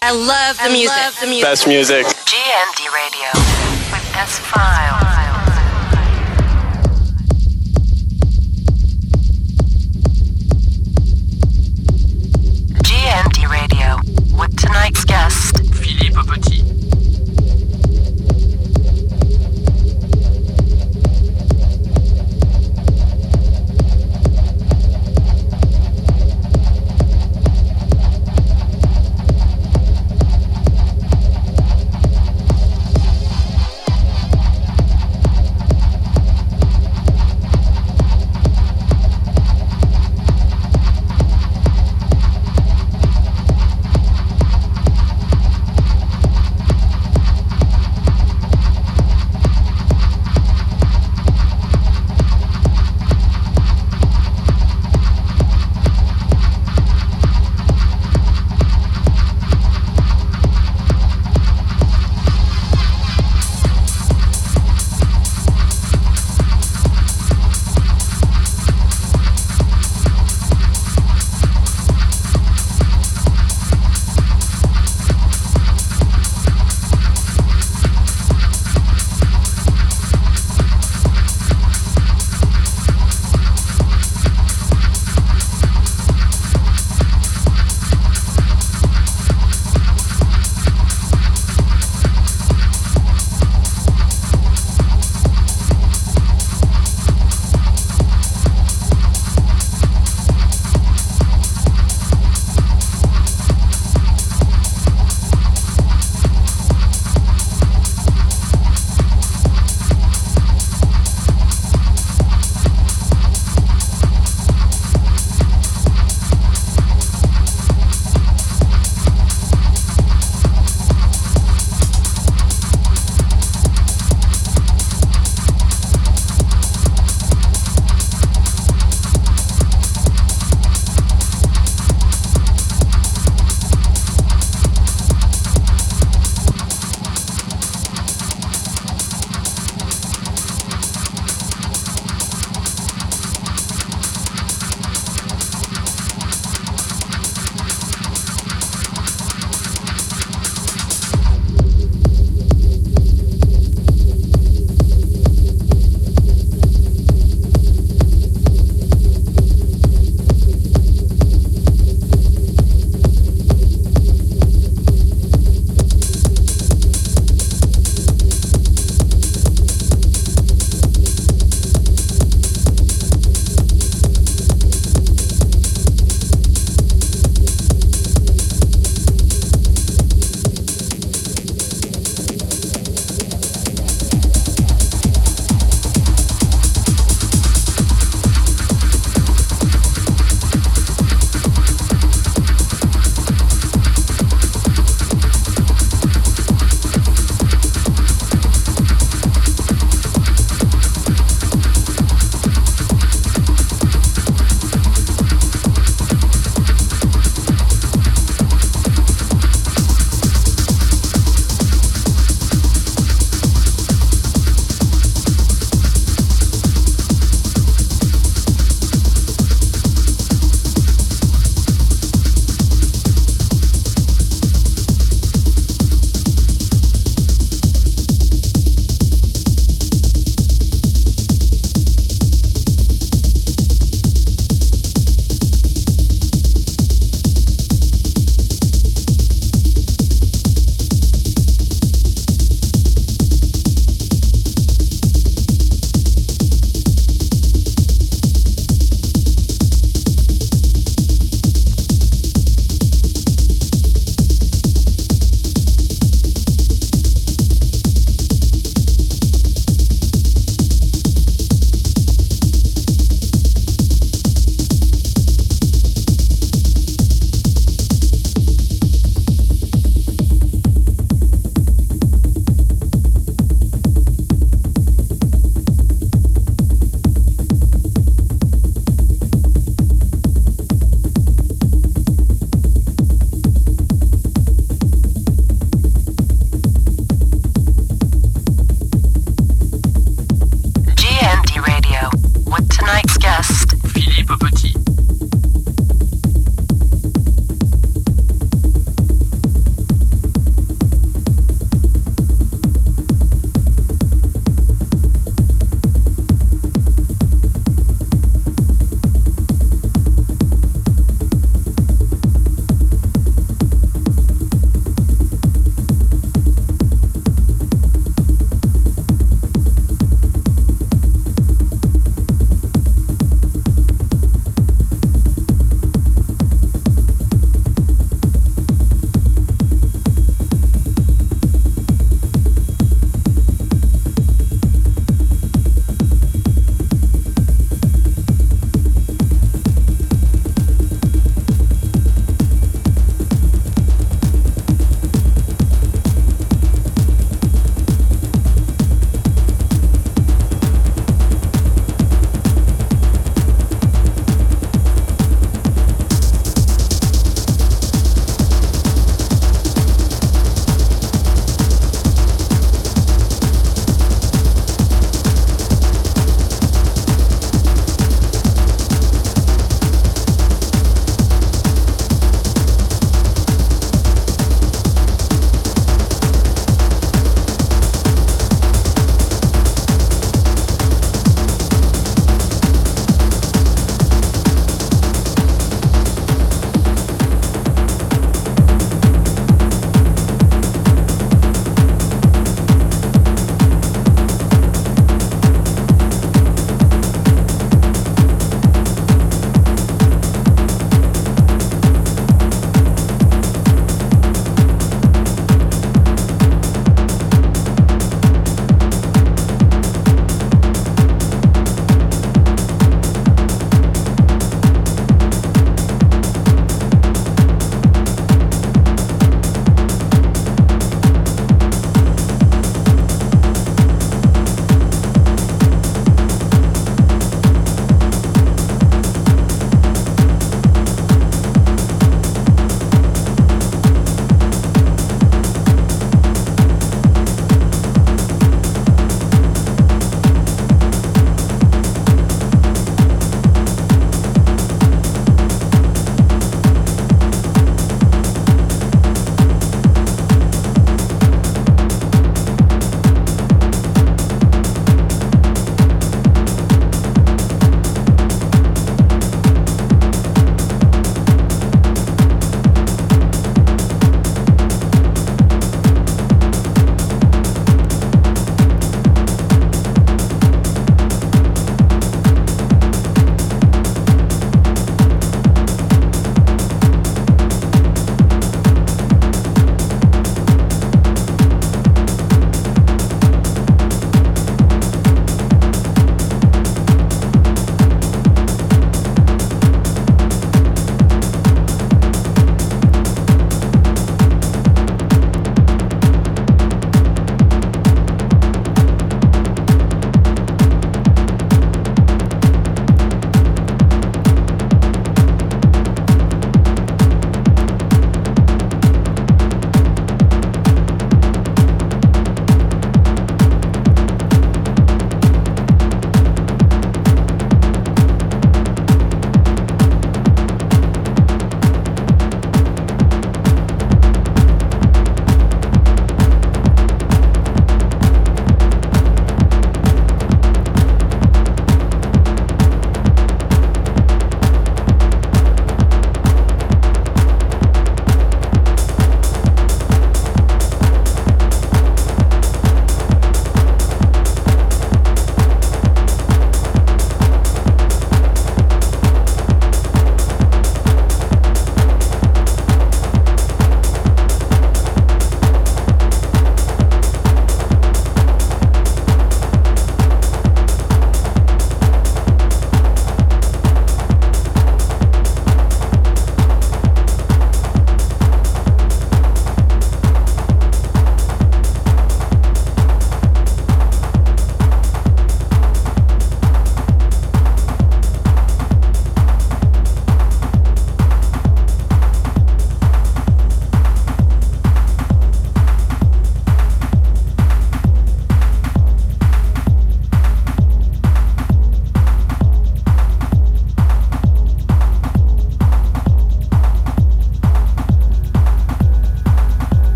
I love the music. the music. Best music. GND Radio with S File. GND Radio with tonight's guest, Philippe Petit.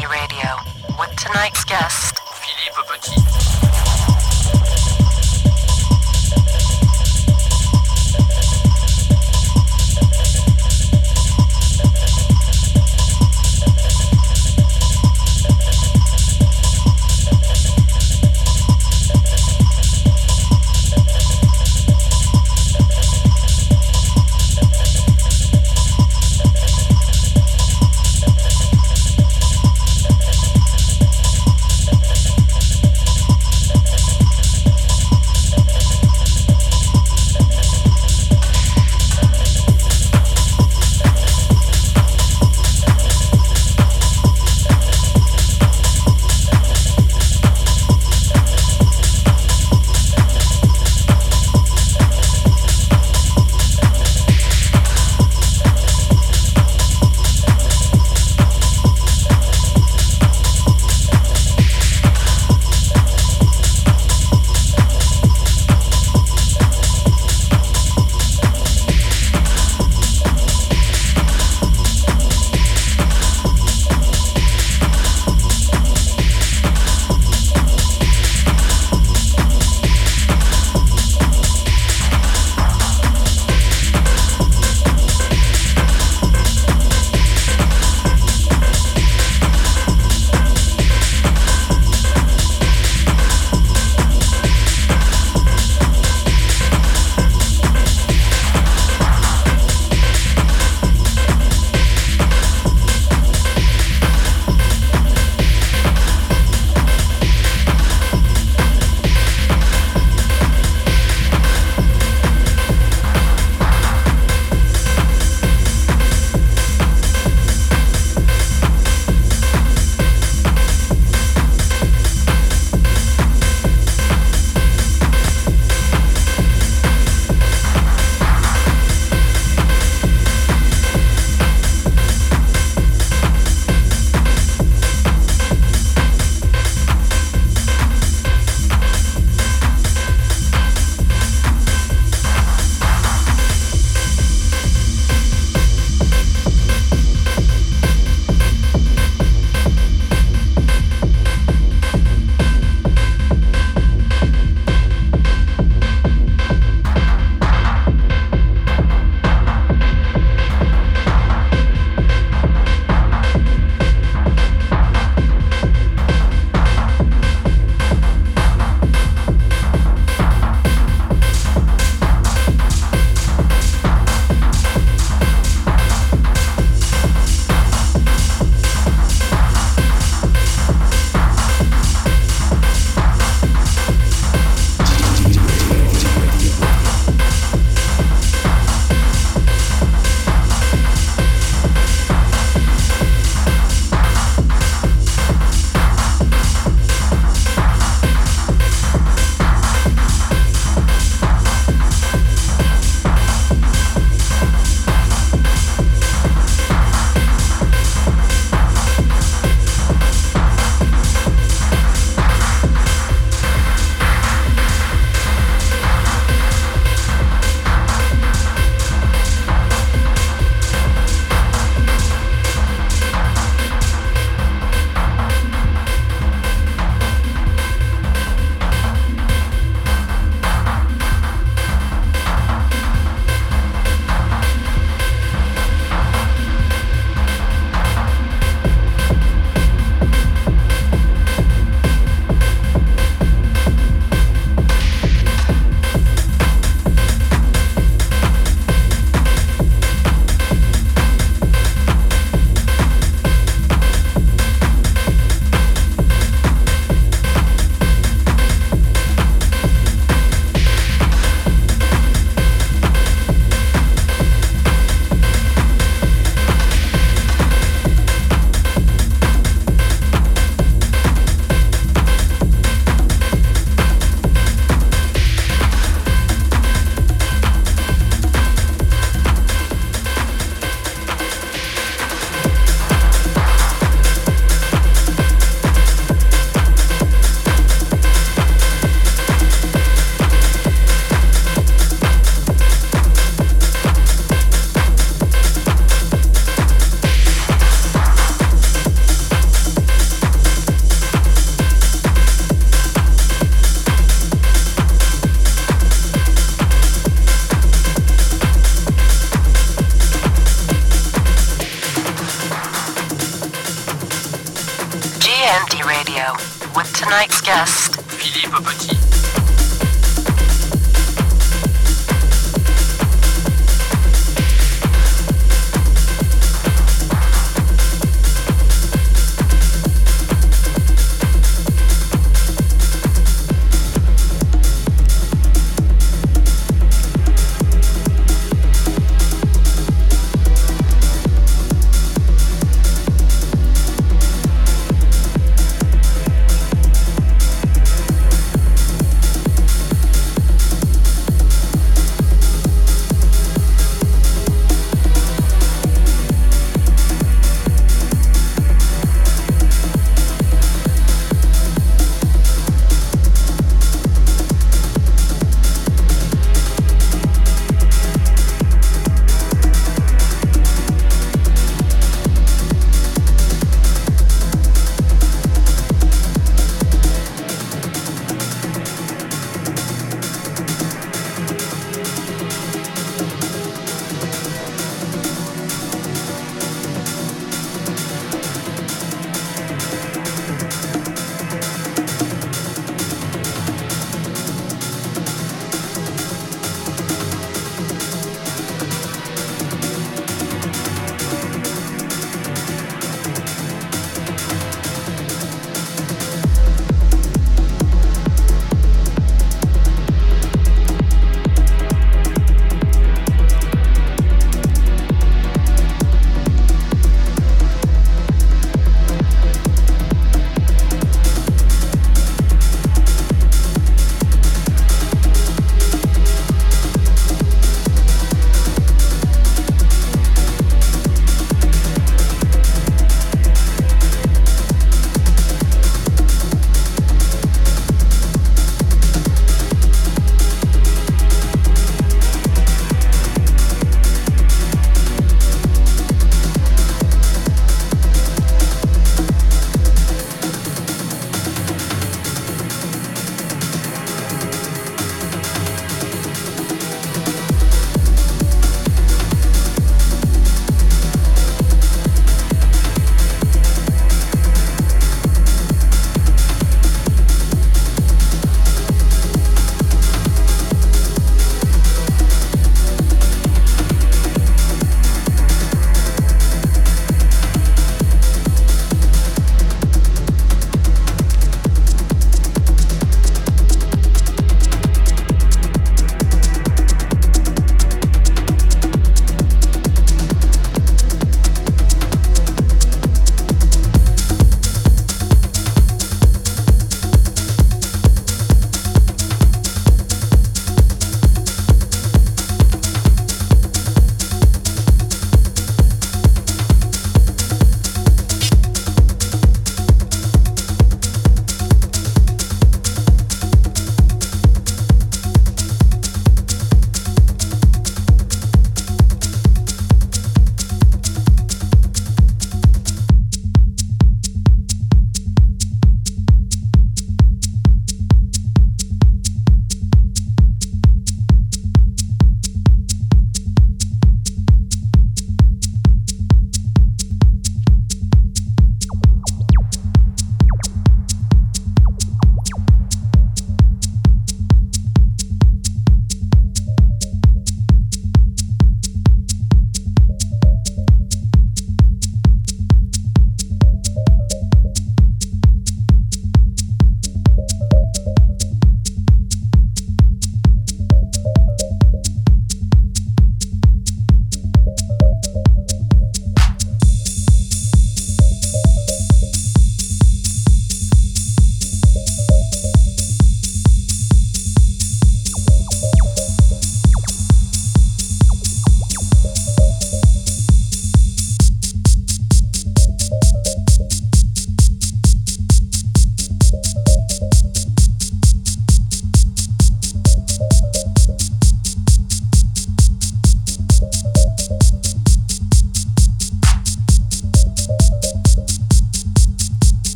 Radio with tonight's guest, Philippe Petit.